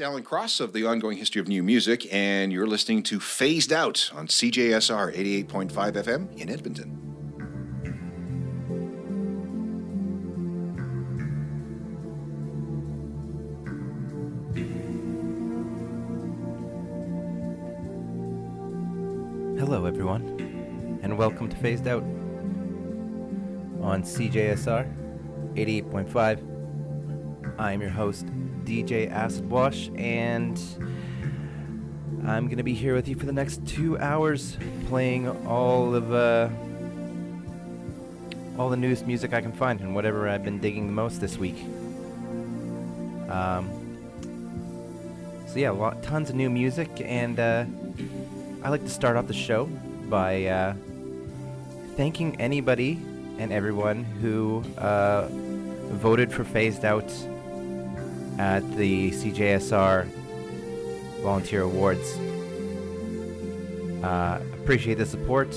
Alan Cross of the Ongoing History of New Music, and you're listening to Phased Out on CJSR 88.5 FM in Edmonton. Hello, everyone, and welcome to Phased Out on CJSR 88.5. I'm your host, DJ Acid Wash, and I'm to be here with you for the next two hours playing all of uh, all the newest music I can find and whatever I've been digging the most this week. Um, so yeah, lot, tons of new music, and uh, I like to start off the show by uh, thanking anybody and everyone who uh, voted for phased out at the CJSR Volunteer Awards. Uh, appreciate the support.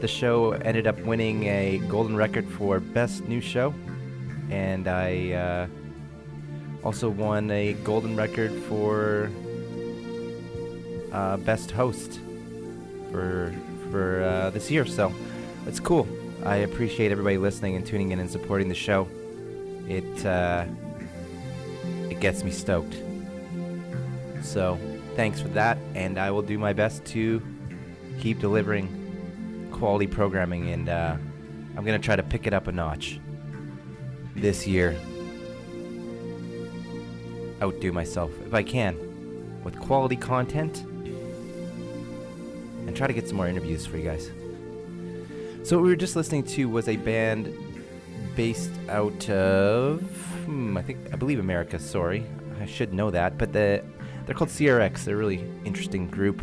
The show ended up winning a golden record for Best New Show, and I uh, also won a golden record for uh, Best Host for for uh, this year. So it's cool. I appreciate everybody listening and tuning in and supporting the show. It uh, gets me stoked. So, thanks for that, and I will do my best to keep delivering quality programming, and uh, I'm gonna try to pick it up a notch this year. Outdo myself if I can with quality content and try to get some more interviews for you guys. So, what we were just listening to was a band based out of, hmm, I think, I believe America. Sorry, I should know that, but the they're called CRX. They're a really interesting group.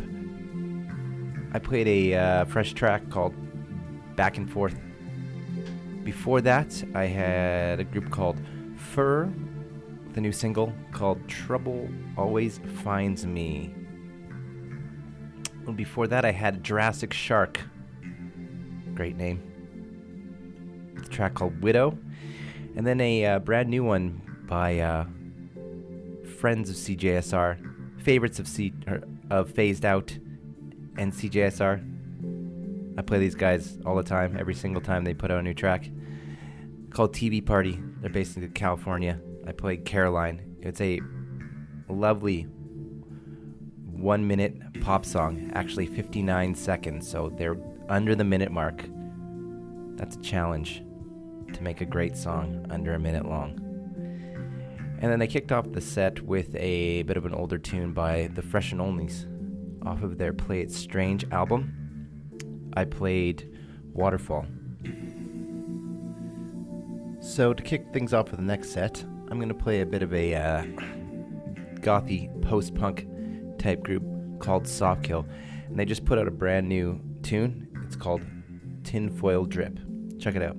I played a uh, fresh track called Back and Forth. Before that, I had a group called Fur, with a new single called Trouble Always Finds Me. And before that, I had Jurassic Shark. Great name track called Widow, and then a uh, brand new one by uh, friends of CJSR, favorites of C er, of Phased Out and CJSR. I play these guys all the time, every single time they put out a new track. Called TV Party. They're based in California. I played Caroline. It's a lovely one minute pop song, actually 59 seconds, so they're under the minute mark. That's a challenge to make a great song under a minute long. And then they kicked off the set with a bit of an older tune by the Fresh and Onlys off of their Play It Strange album. I played Waterfall. So, to kick things off with the next set, I'm going to play a bit of a uh, gothy post punk type group called Softkill. And they just put out a brand new tune. It's called Tinfoil Drip. Check it out.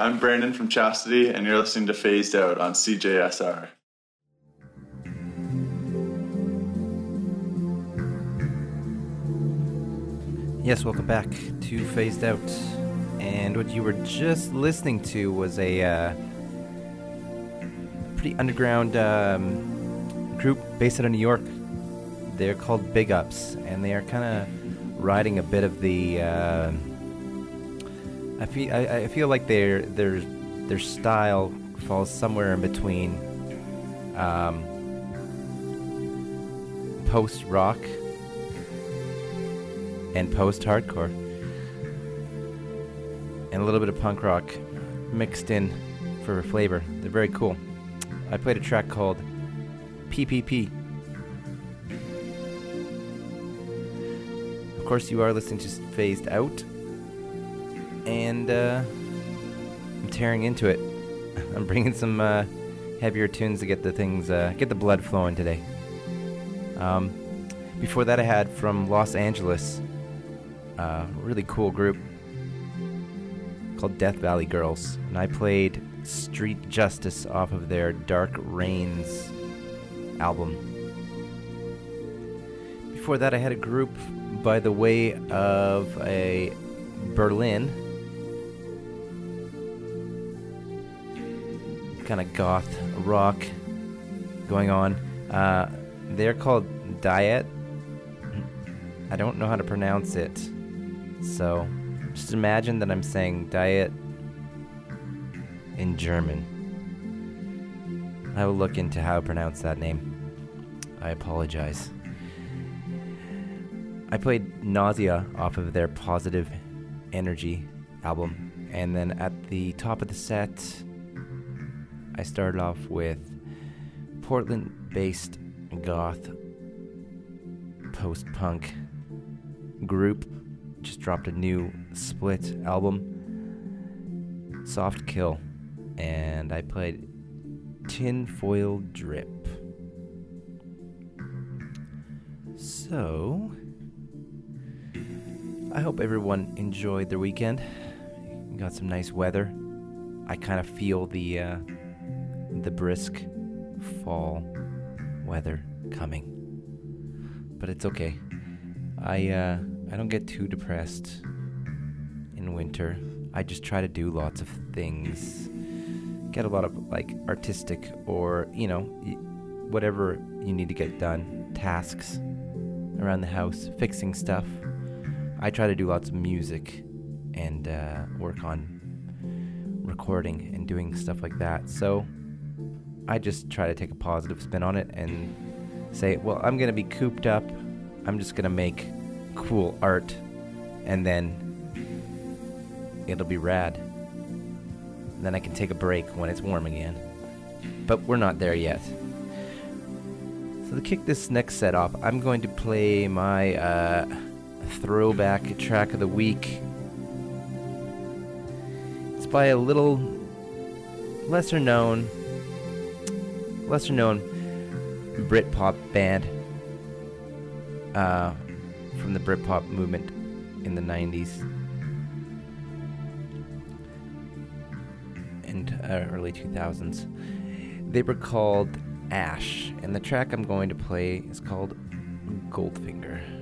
I'm Brandon from Chastity, and you're listening to Phased Out on CJSR. Yes, welcome back to Phased Out. And what you were just listening to was a uh, pretty underground um, group based out of New York. They're called Big Ups, and they are kind of riding a bit of the. Uh, I feel I, I feel like their their their style falls somewhere in between um, post rock and post hardcore and a little bit of punk rock mixed in for flavor. They're very cool. I played a track called PPP. Of course, you are listening to Phased Out, and uh, I'm tearing into it. I'm bringing some uh, heavier tunes to get the things, uh, get the blood flowing today. Um, before that, I had from Los Angeles, a really cool group called Death Valley Girls, and I played Street Justice off of their Dark Rains album. Before that, I had a group by the way of a Berlin, kind of goth rock going on. Uh, they're called Diet. I don't know how to pronounce it, so just imagine that I'm saying diet in German. I will look into how to pronounce that name. I apologize. I played Nausea off of their Positive Energy album, and then at the top of the set, I started off with Portland based goth post punk group just dropped a new split album, Soft Kill, and I played Tinfoil Drip. So, I hope everyone enjoyed their weekend. Got some nice weather. I kind of feel the uh, the brisk fall weather coming, but it's okay. I uh, I don't get too depressed in winter. I just try to do lots of things. Get a lot of like artistic or, you know, whatever you need to get done, tasks around the house, fixing stuff. I try to do lots of music and uh, work on recording and doing stuff like that. So I just try to take a positive spin on it and say, well, I'm going to be cooped up. I'm just going to make cool art, and then it'll be rad. And then I can take a break when it's warm again. But we're not there yet. So to kick this next set off, I'm going to play my uh, throwback track of the week. It's by a little lesser known, lesser known Britpop band. Uh, from the Britpop movement in the 90s and uh, early 2000s. They were called Ash, and the track I'm going to play is called Goldfinger.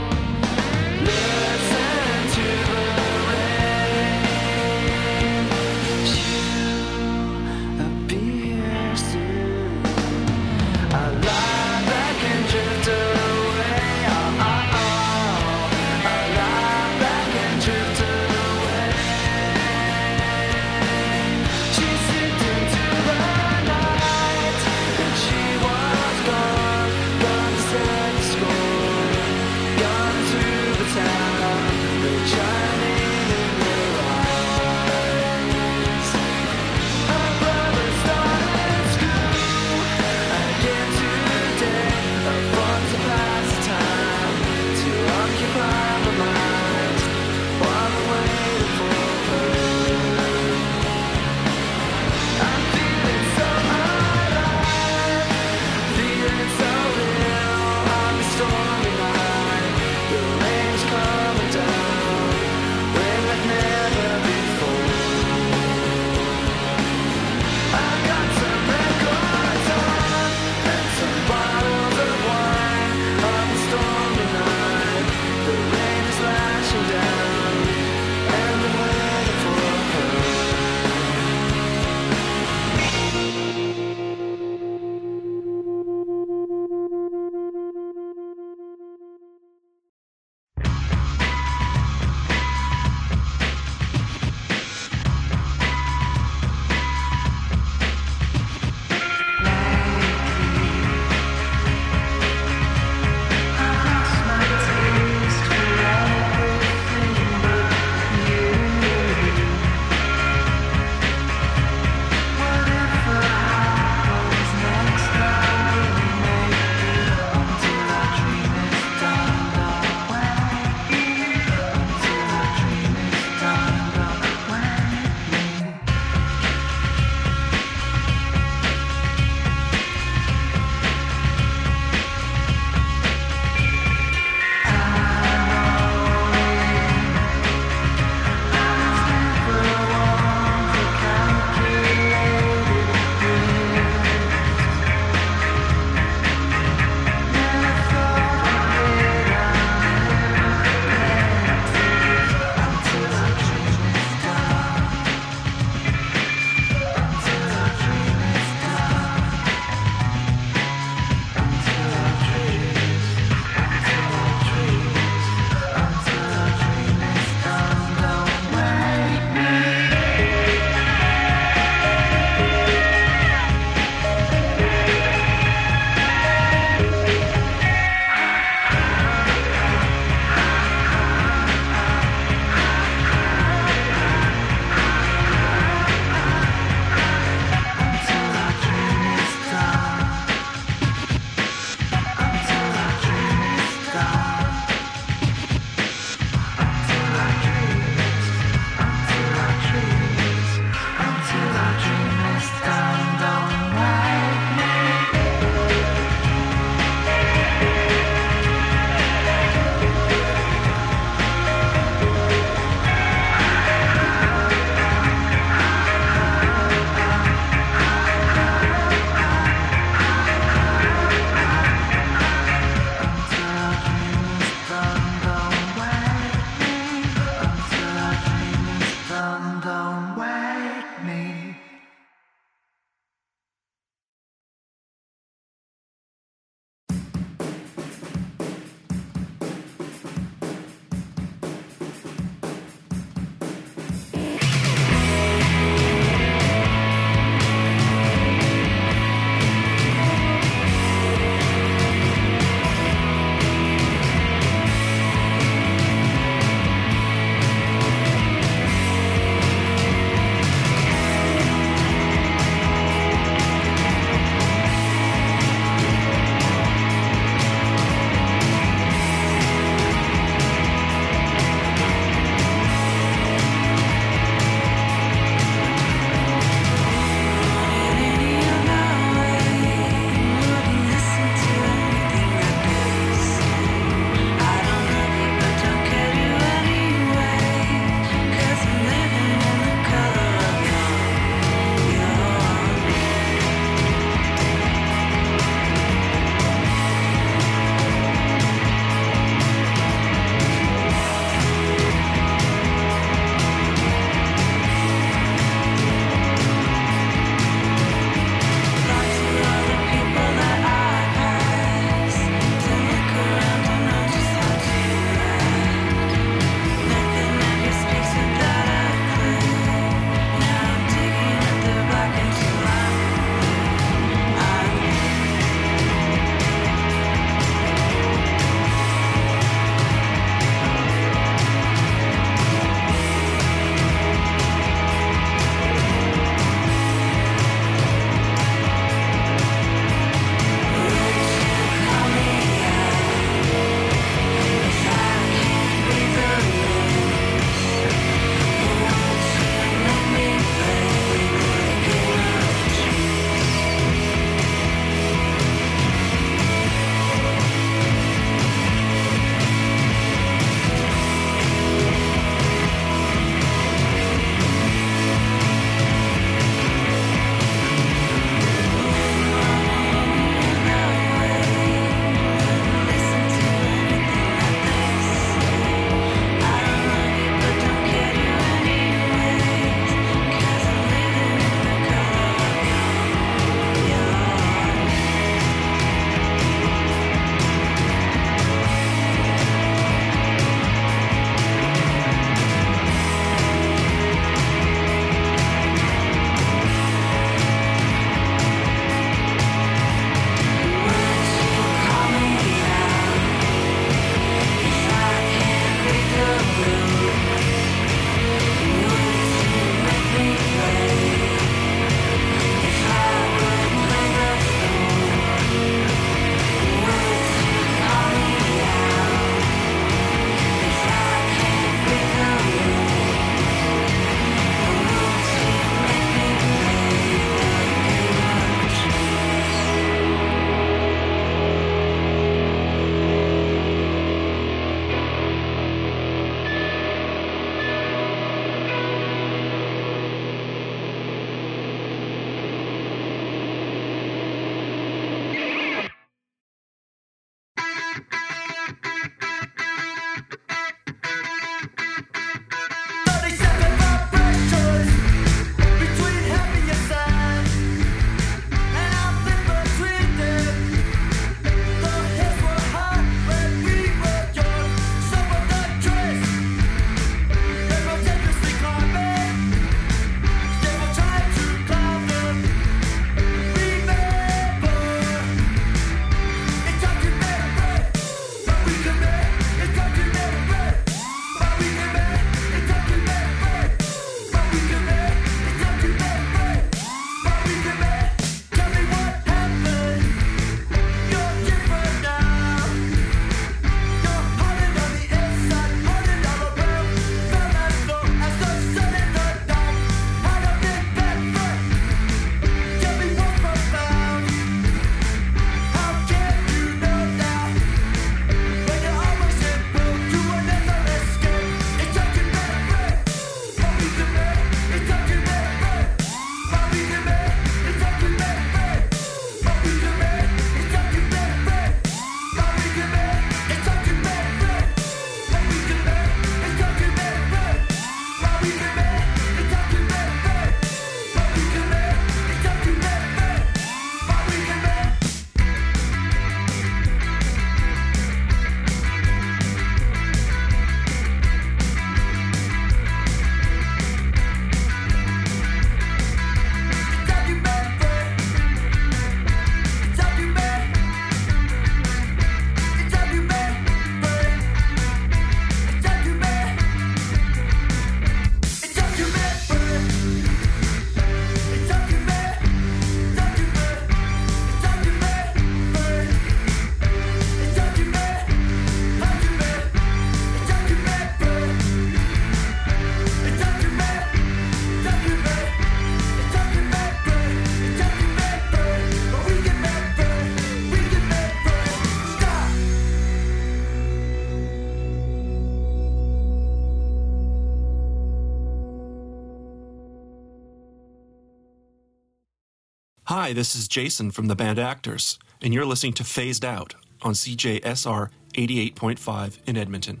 Hi, this is Jason from the band Actors, and you're listening to Phased Out on CJSR 88.5 in Edmonton.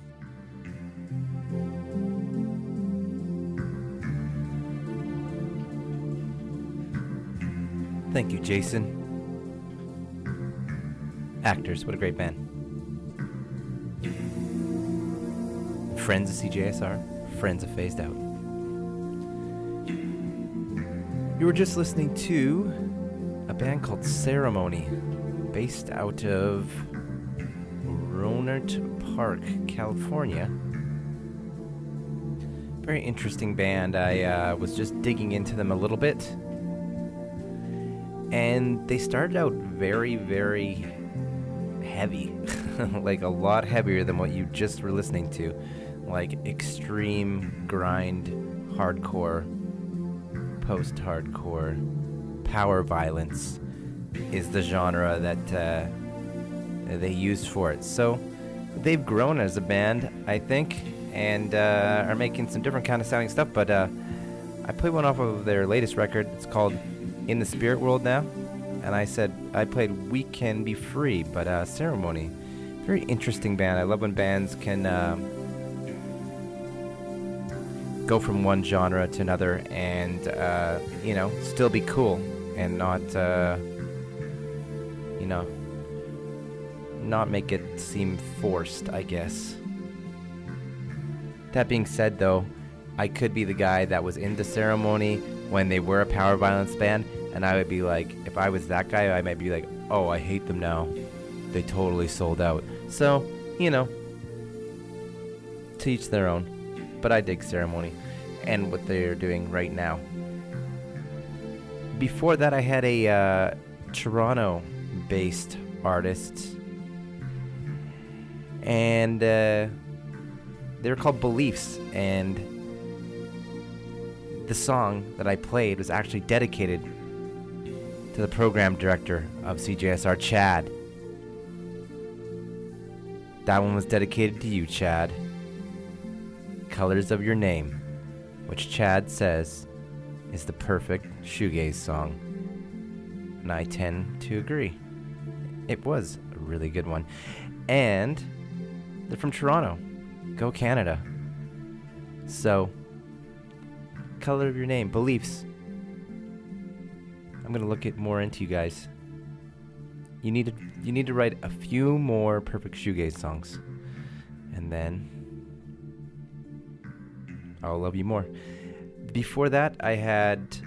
Thank you, Jason. Actors, what a great band. Friends of CJSR, friends of Phased Out. You were just listening to a band called Ceremony, based out of Rohnert Park, California. Very interesting band. I uh, was just digging into them a little bit. And they started out very, very heavy. like a lot heavier than what you just were listening to. Like extreme grind, hardcore, post hardcore, power violence is the genre that uh, they use for it. So they've grown as a band, I think, and uh, are making some different kind of sounding stuff. But uh, I played one off of their latest record. It's called In the Spirit World Now. And I said I played We Can Be Free, but uh, Ceremony. Very interesting band. I love when bands can uh, go from one genre to another and, uh, you know, still be cool and not, uh, you know, not make it seem forced, I guess. That being said, though, I could be the guy that was in the ceremony when they were a power violence band, and I would be like, if I was that guy, I might be like, oh, I hate them now. They totally sold out. So, you know, to each their own. But I dig ceremony and what they're doing right now. Before that, I had a uh, Toronto based artist, and uh, they're called Beliefs. And the song that I played was actually dedicated to the program director of CJSR, Chad. That one was dedicated to you, Chad. Colors of Your Name, which Chad says is the perfect shoegaze song. And I tend to agree. It was a really good one. And they're from Toronto. Go Canada. So, color of your name, beliefs. I'm gonna look it more into you guys. You need to you need to write a few more perfect shoegaze songs, and then I'll love you more. Before that, I had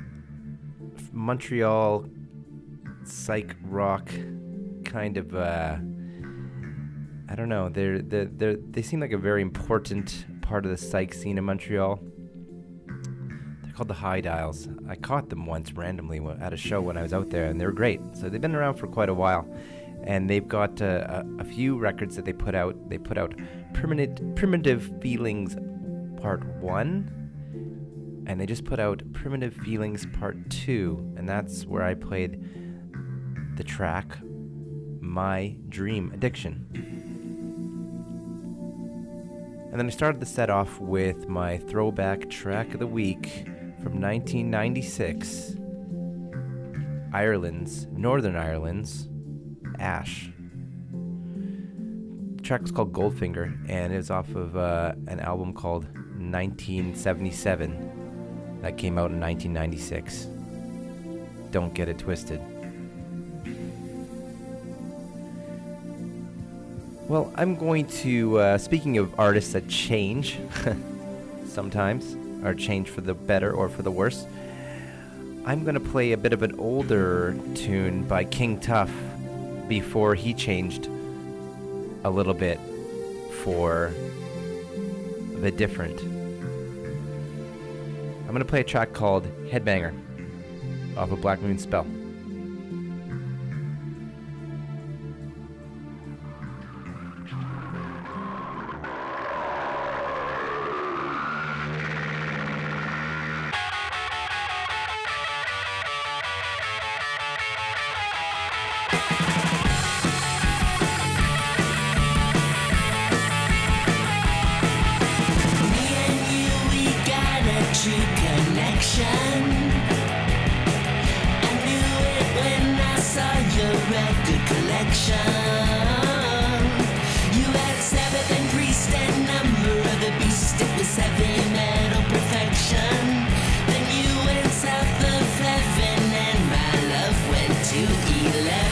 Montreal psych rock kind of. Uh, I don't know. They're, they're, they're, they seem like a very important part of the psych scene in Montreal. They're called the High Dials. I caught them once randomly at a show when I was out there, and they were great. So they've been around for quite a while. And they've got uh, a, a few records that they put out. They put out Primitive, Primitive Feelings Part 1, and they just put out Primitive Feelings Part 2, and that's where I played the track My Dream Addiction. And then I started the set off with my throwback track of the week from 1996 Ireland's, Northern Ireland's Ash. The track was called Goldfinger, and it was off of uh, an album called 1977 that came out in 1996. Don't get it twisted. Well, I'm going to, uh, speaking of artists that change sometimes, or change for the better or for the worse, I'm going to play a bit of an older tune by King Tuff before he changed a little bit for the different. I'm going to play a track called Headbanger off of Black Moon Spell. To eleven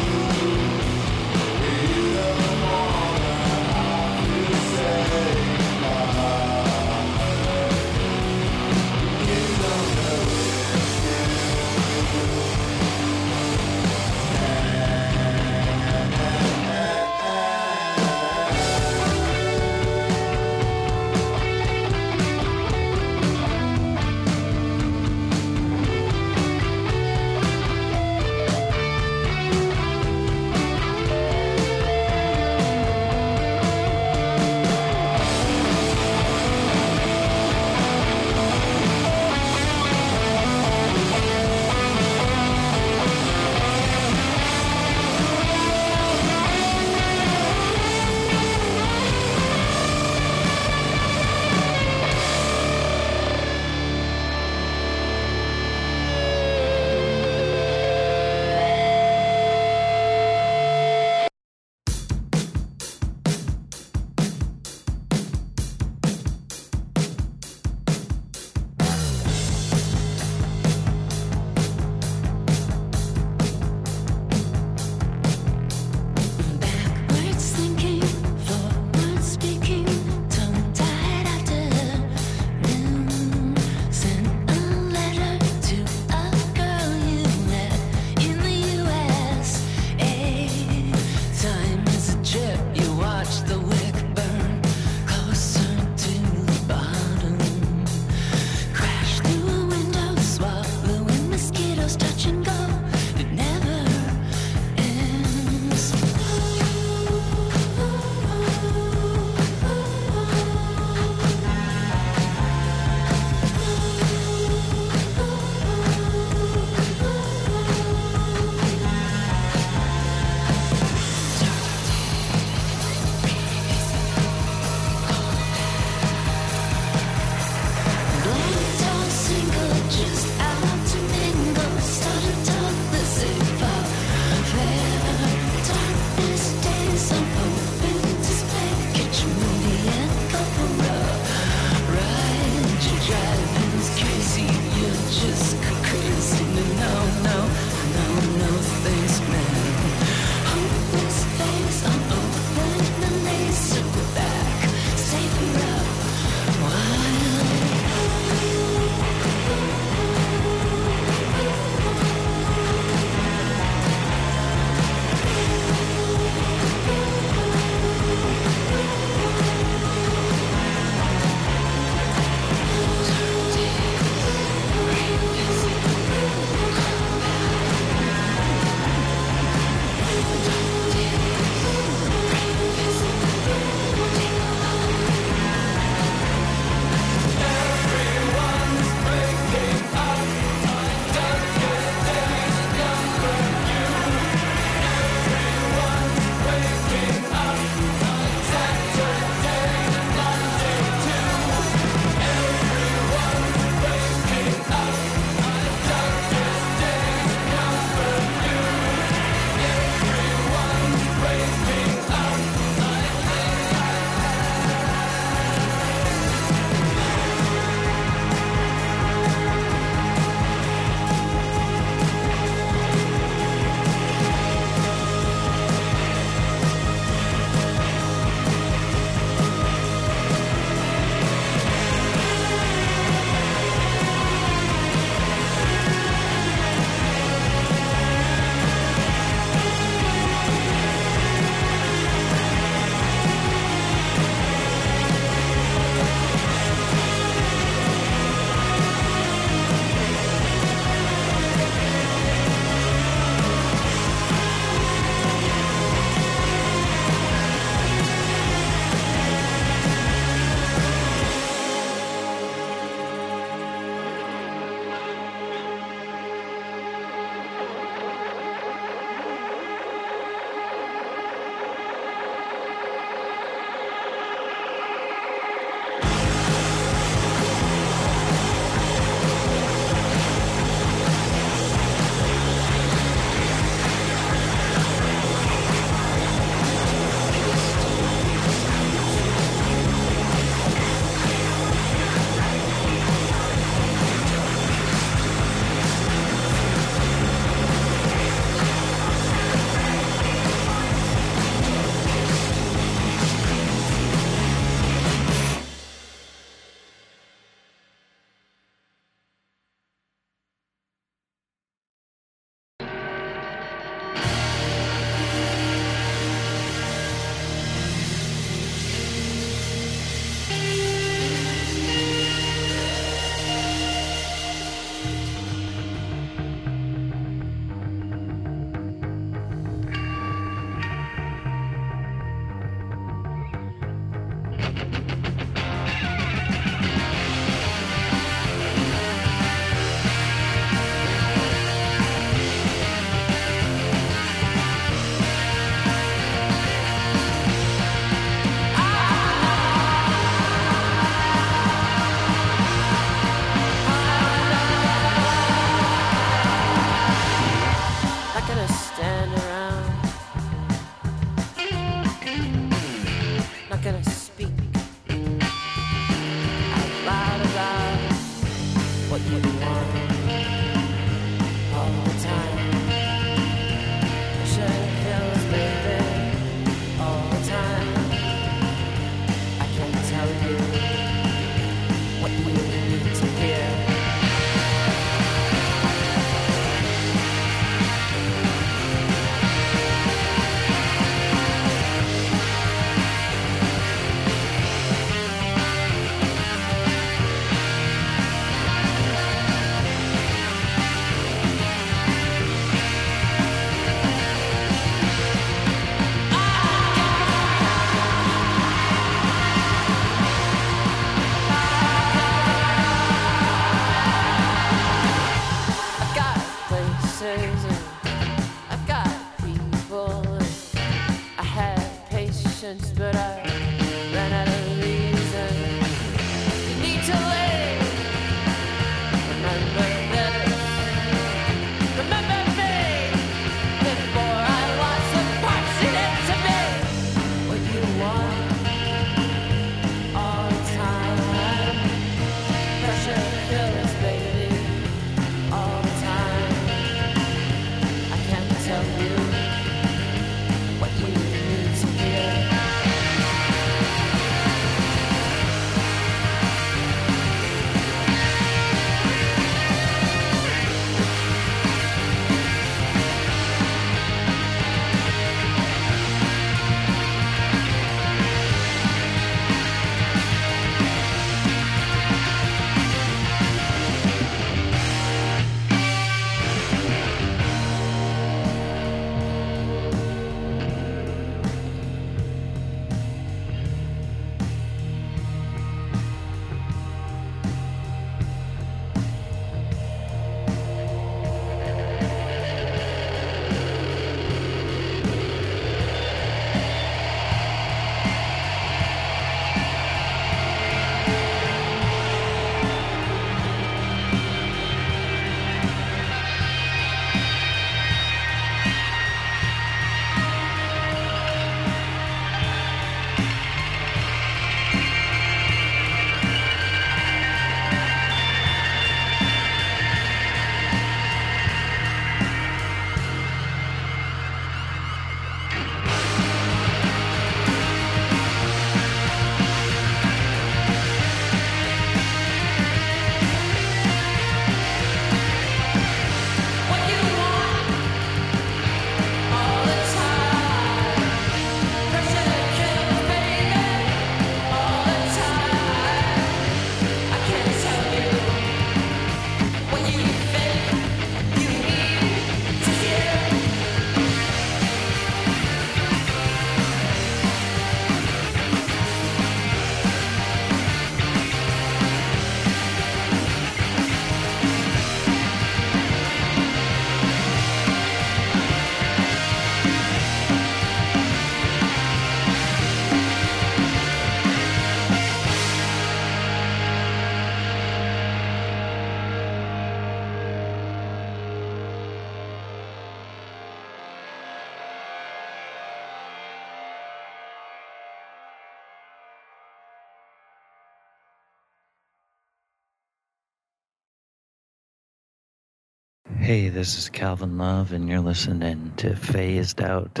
This is Calvin Love, and you're listening to Phased Out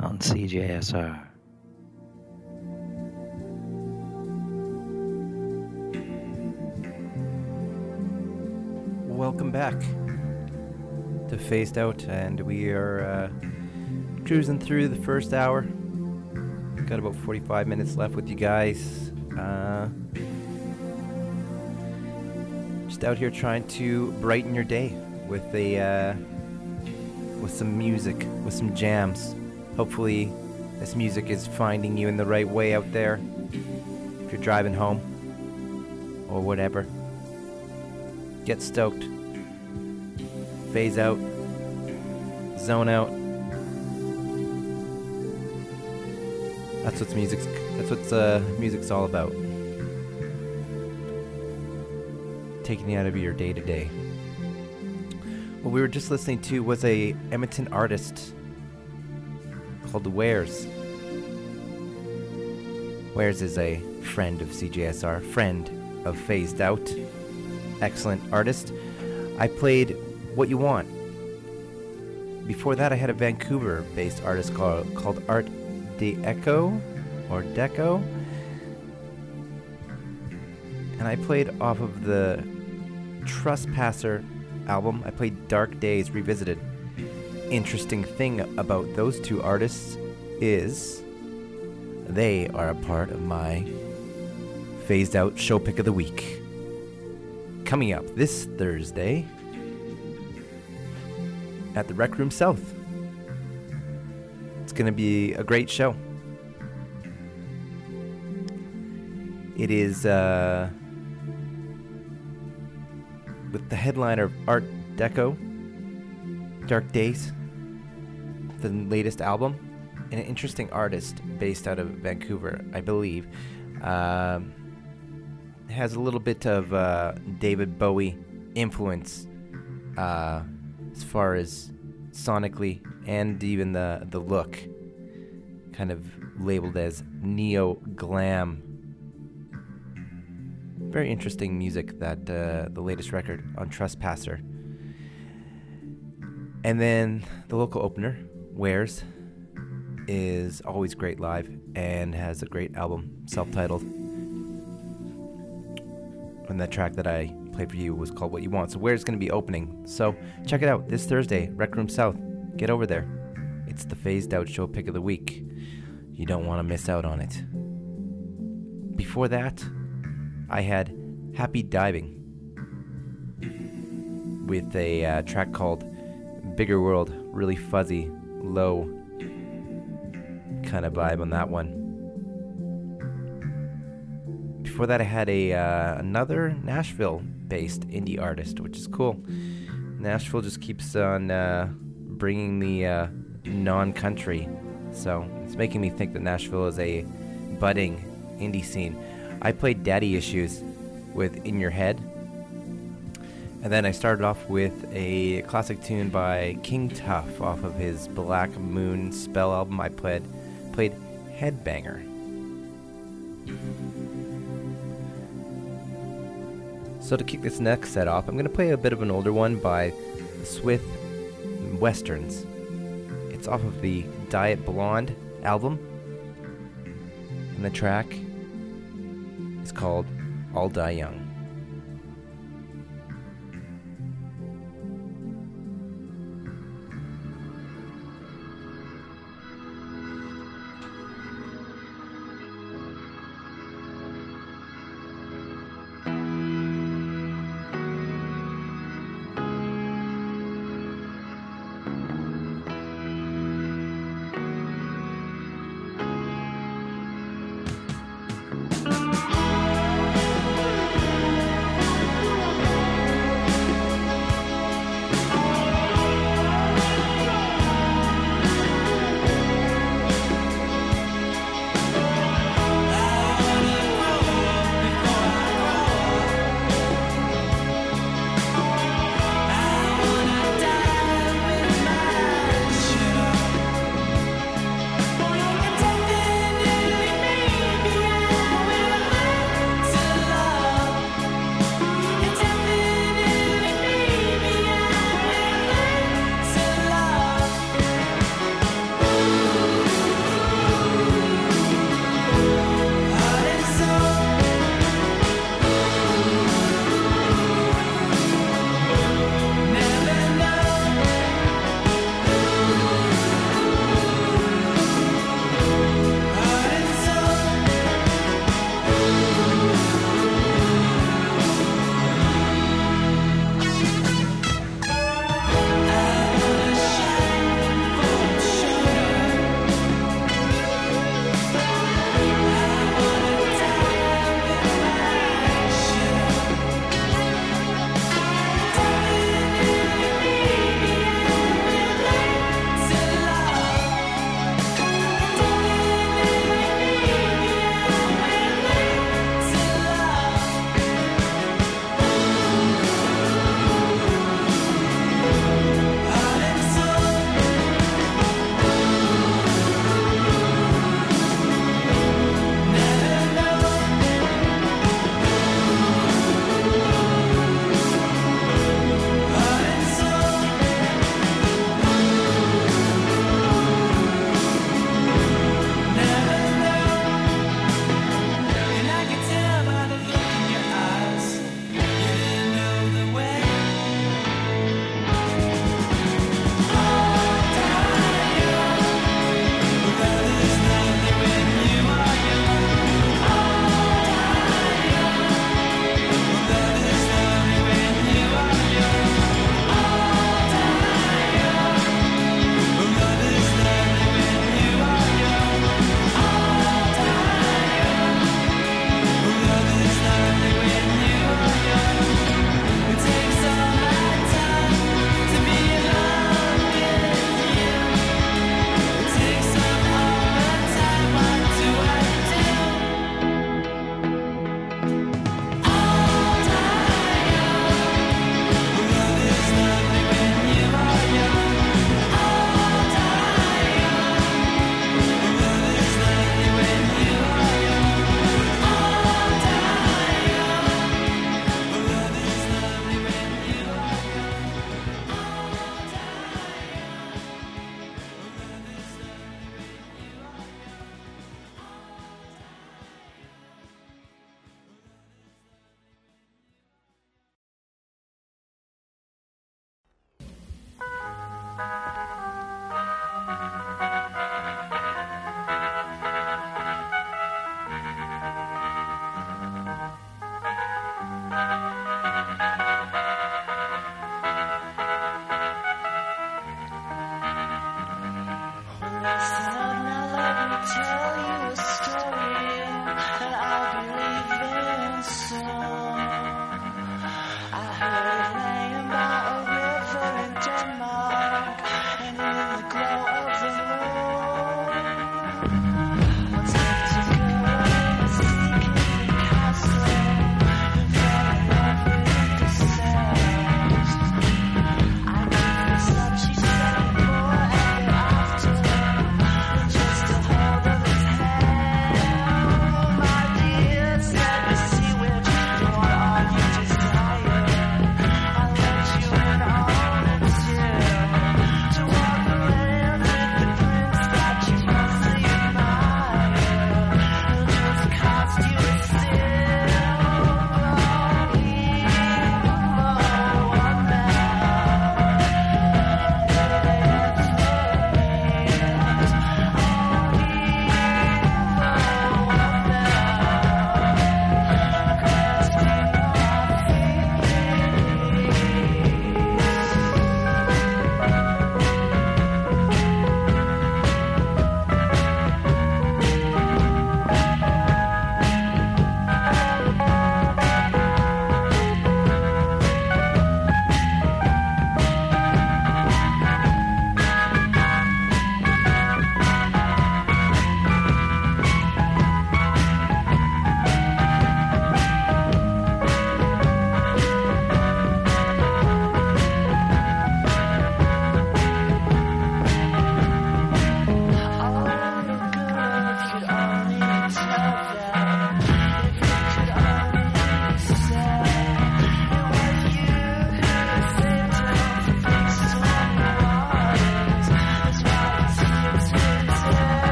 on CJSR. Welcome back to Phased Out, and we are uh, cruising through the first hour. Got about 45 minutes left with you guys. Uh, just out here trying to brighten your day with a, uh, with some music, with some jams. Hopefully, this music is finding you in the right way out there. If you're driving home or whatever, get stoked, phase out, zone out. That's what music's. That's what uh, music's all about. Taking you out of your day to day. What we were just listening to was a Edmonton artist called Wares. Wares is a friend of CJSR, friend of Phased Out, excellent artist. I played What You Want. Before that, I had a Vancouver based artist called, called Art De Echo or Deco. And I played off of the Trespasser album. I played Dark Days Revisited. Interesting thing about those two artists is they are a part of my phased out show pick of the week. Coming up this Thursday at the Rec Room South. It's going to be a great show. It is uh, with the headliner of Art d'Ecco, Dark Days, the latest album, and an interesting artist based out of Vancouver, I believe. Um, has a little bit of uh, David Bowie influence uh, as far as sonically and even the the look, kind of labeled as neo glam. Very interesting music that uh, the latest record on Trespasser. And then the local opener, Wares, is always great live and has a great album, self-titled. And that track that I played for you was called What You Want. So Wares going to be opening. So check it out this Thursday, Rec Room South. Get over there. It's the Phased Out Show pick of the week. You don't want to miss out on it. Before that, I had Happy Diving with a uh, track called Bigger World, really fuzzy, low kind of vibe on that one. Before that, I had a uh, another Nashville-based indie artist, which is cool. Nashville just keeps on uh, bringing the uh, non-country, so it's making me think that Nashville is a budding indie scene. I played Daddy Issues with In Your Head. And then I started off with a classic tune by King Tuff off of his Black Moon Spell album. I played played Headbanger. So to kick this next set off, I'm going to play a bit of an older one by Smith Westerns. It's off of the Dye It Blonde album. And the track is called All Die Young.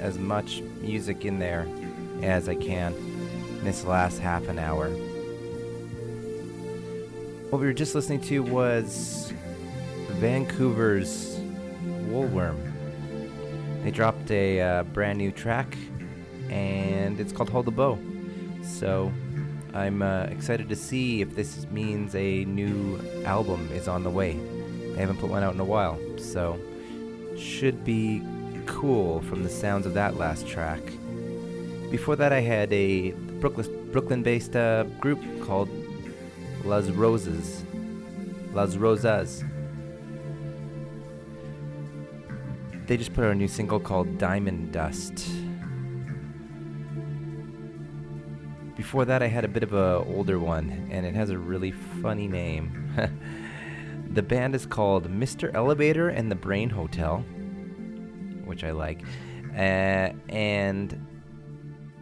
as much music in there as I can in this last half an hour. What we were just listening to was Vancouver's Woolworm. They dropped a uh, brand new track, and it's called Hold the Bow. So I'm uh, excited to see if this means a new album is on the way. They haven't put one out in a while, so should be cool from the sounds of that last track. Before that, I had a Brooklyn Brooklyn-based uh, group called Las Rosas. Las Rosas. They just put out a new single called Diamond Dust. Before that, I had a bit of an older one, and it has a really funny name. the band is called Mr. Elevator and the Brain Hotel, which I like. Uh, and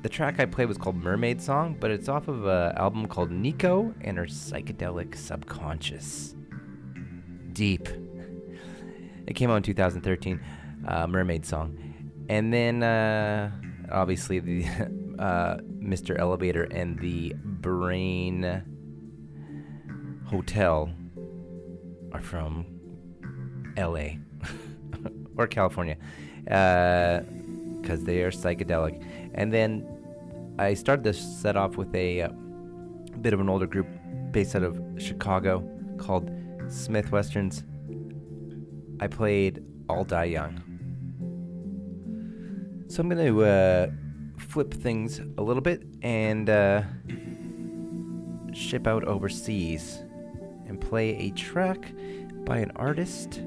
the track I played was called Mermaid Song, but it's off of an album called Nico and Her Psychedelic Subconscious. Deep. It came out in 2013, uh, Mermaid Song. And then, uh, obviously, the uh, Mr. Elevator and the Brain Hotel are from LA or California because they are psychedelic. And then I started this set off with a uh, bit of an older group based out of Chicago called Smith Westerns. I played All Die Young. So I'm going to uh, flip things a little bit and uh, ship out overseas and play a track by an artist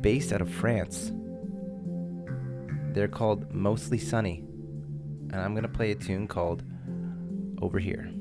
based out of France. They're called Mostly Sunny. And I'm going to play a tune called Over Here.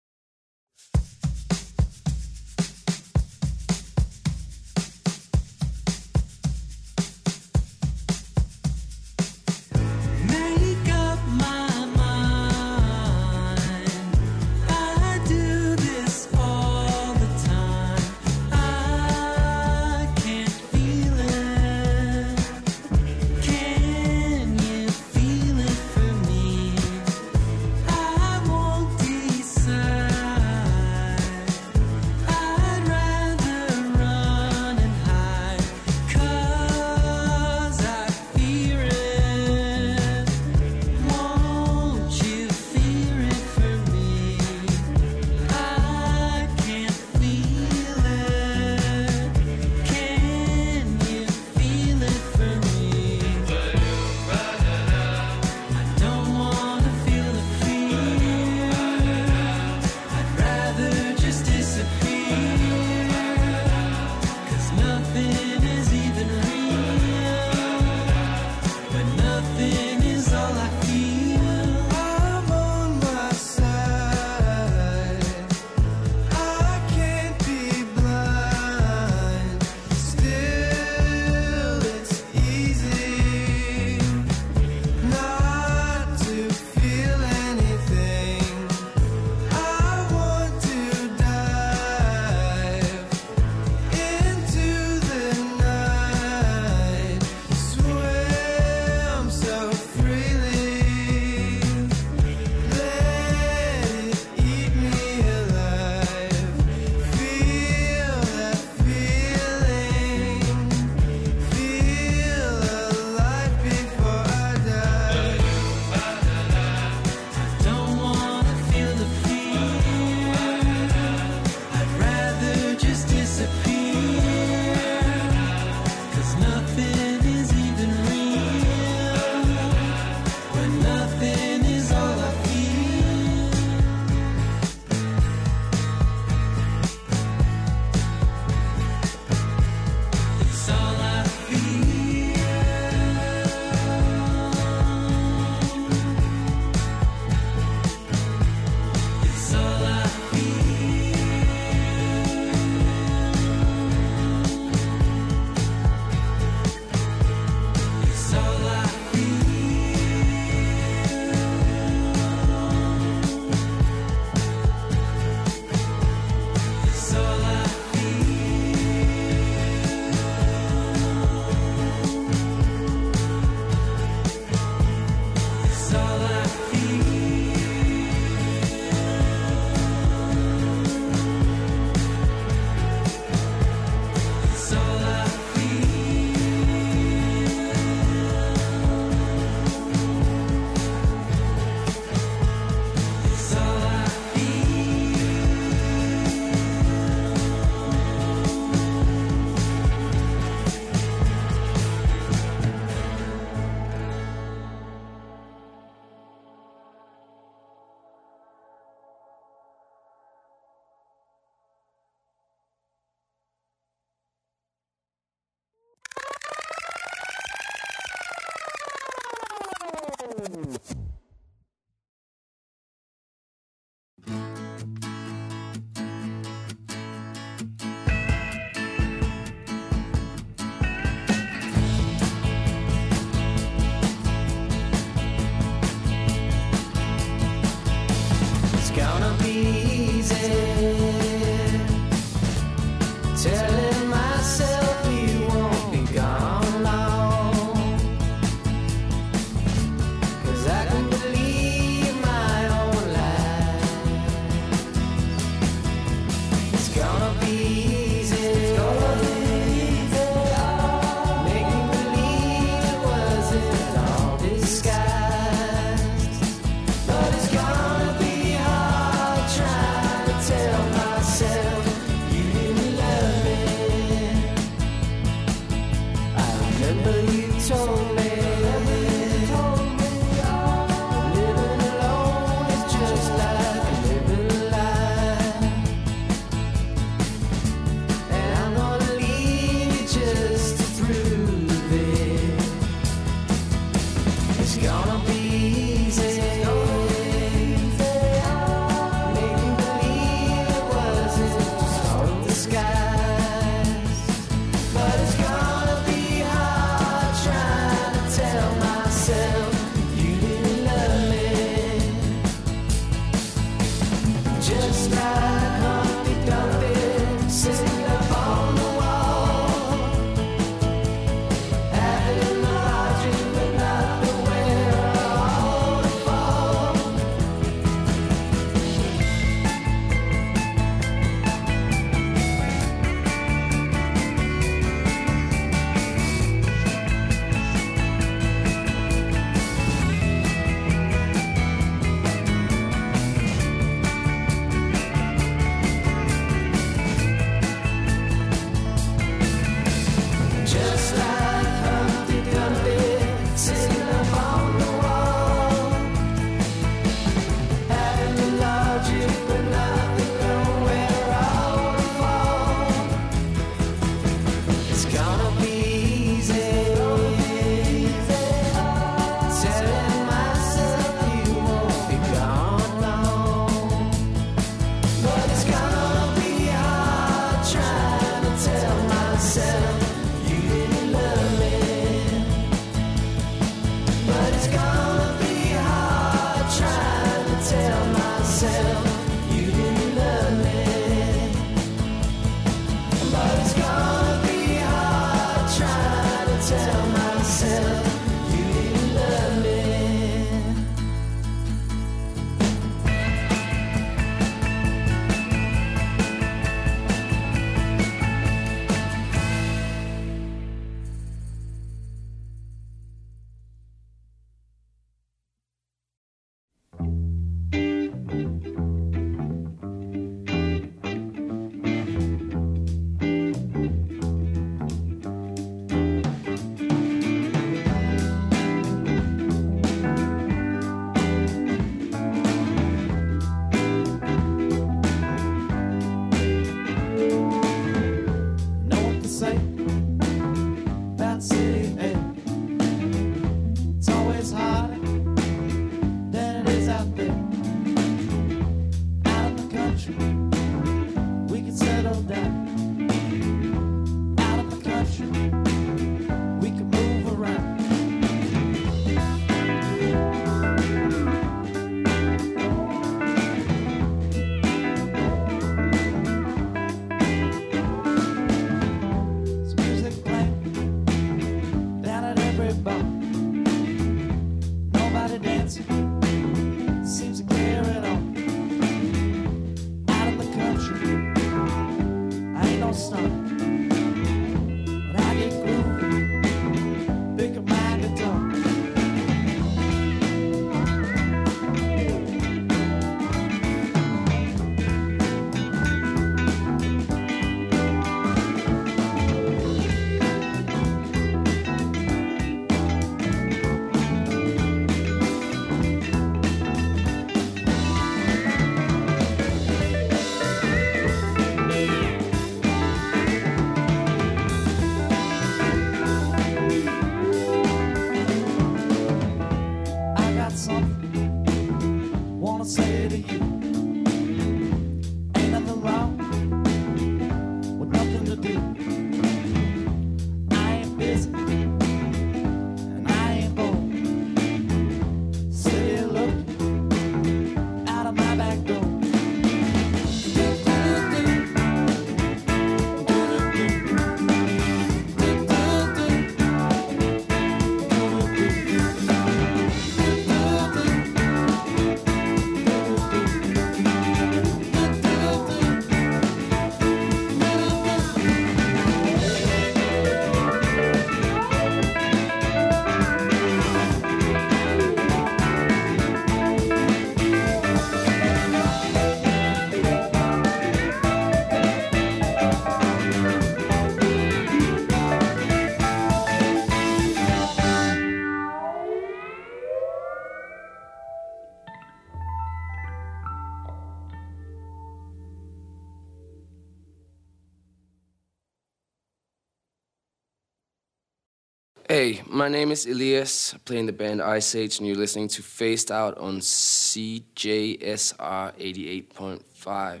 My name is Elias, I play in the band Iceage, and you're listening to Phased Out on CJSR 88.5.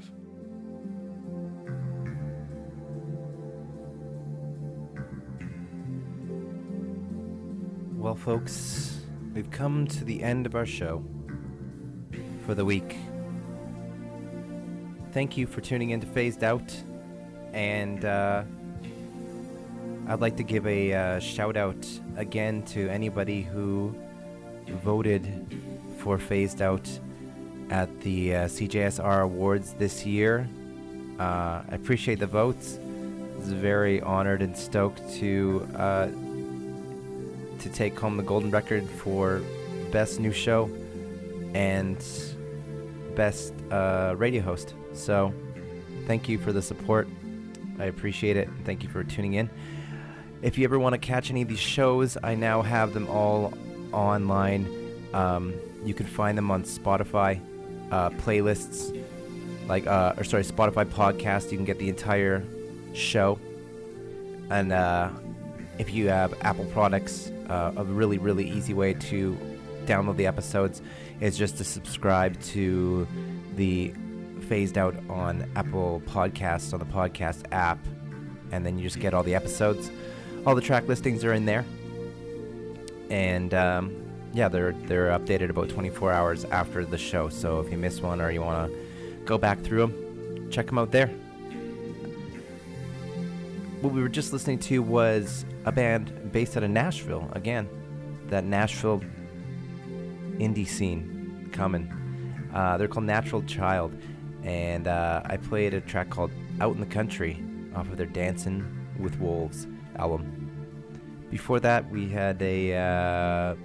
Well, folks, we've come to the end of our show for the week. Thank you for tuning in to Phased Out, and uh, I'd like to give a uh, shout out again to anybody who voted for Phased Out at the uh, CJSR Awards this year. Uh, I appreciate the votes. I was very honored and stoked to uh, to take home the golden record for best new show and best uh, radio host. So, thank you for the support. I appreciate it. Thank you for tuning in. If you ever want to catch any of these shows, I now have them all online. Um, you can find them on Spotify uh, playlists, like uh, or sorry, Spotify podcast. You can get the entire show, and uh, if you have Apple products, uh, a really really easy way to download the episodes is just to subscribe to the phased out on Apple Podcasts on the podcast app, and then you just get all the episodes. All the track listings are in there, and um, yeah, they're they're updated about 24 hours after the show. So if you miss one or you want to go back through them, check them out there. What we were just listening to was a band based out of Nashville. Again, that Nashville indie scene coming. Uh, they're called Natural Child, and uh, I played a track called Out in the Country off of their Dancing with Wolves album. Before that, we had a uh,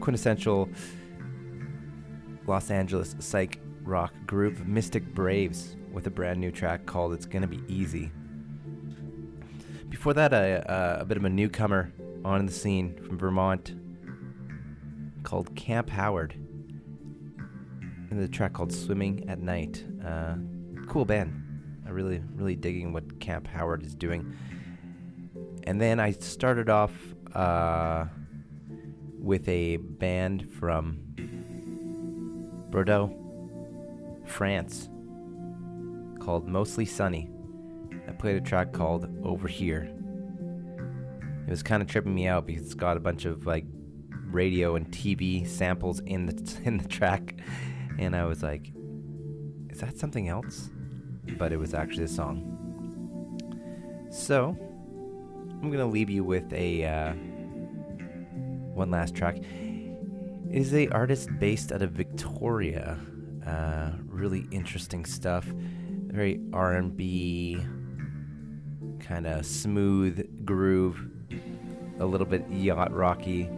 quintessential Los Angeles psych rock group, Mystic Braves, with a brand new track called It's Gonna Be Easy. Before that, a, a bit of a newcomer on the scene from Vermont called Camp Howard. And the track called Swimming at Night. Uh, cool band. I really, really digging what Camp Howard is doing. And then I started off uh, with a band from Bordeaux, France, called Mostly Sunny. I played a track called Over Here. It was kind of tripping me out because it's got a bunch of like radio and TV samples in the in the track, and I was like, "Is that something else?" But it was actually a song. So I'm gonna leave you with a uh, one last track. It is a artist based out of Victoria. Uh, really interesting stuff. Very R&B, kind of smooth groove, a little bit yacht rocky.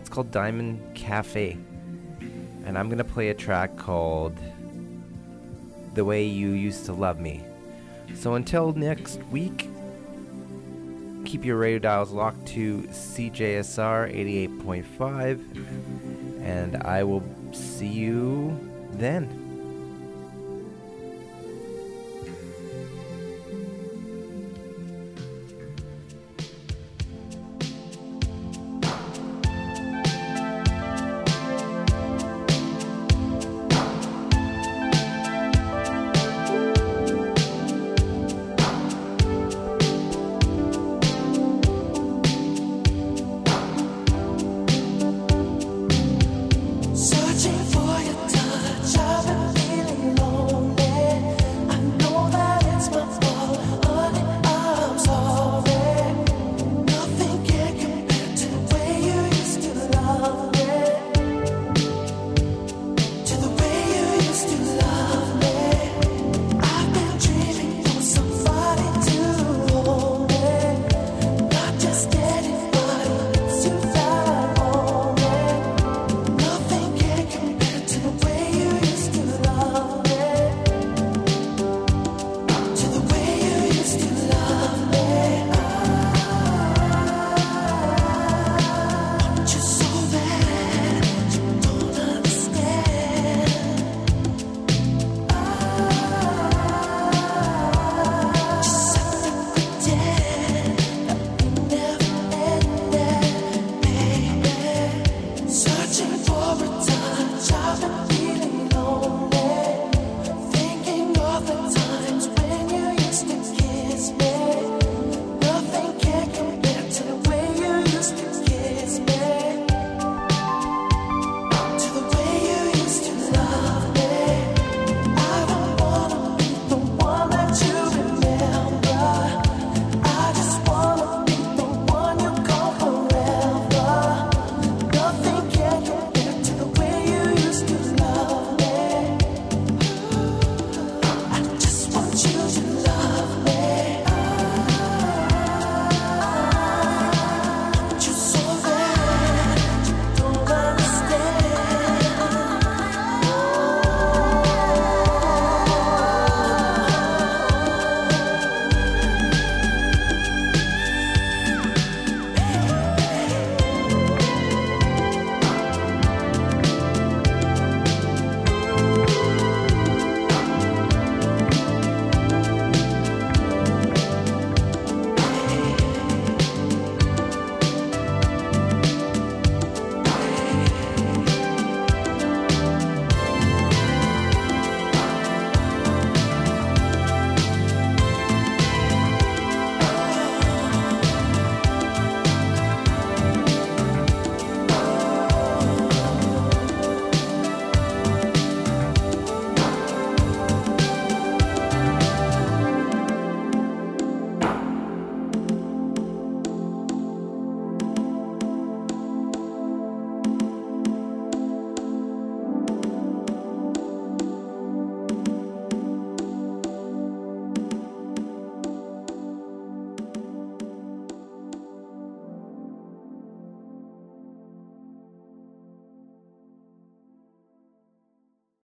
It's called Diamond Cafe, and I'm gonna play a track called "The Way You Used to Love Me." So until next week, keep your radio dials locked to CJSR 88.5, and I will see you then.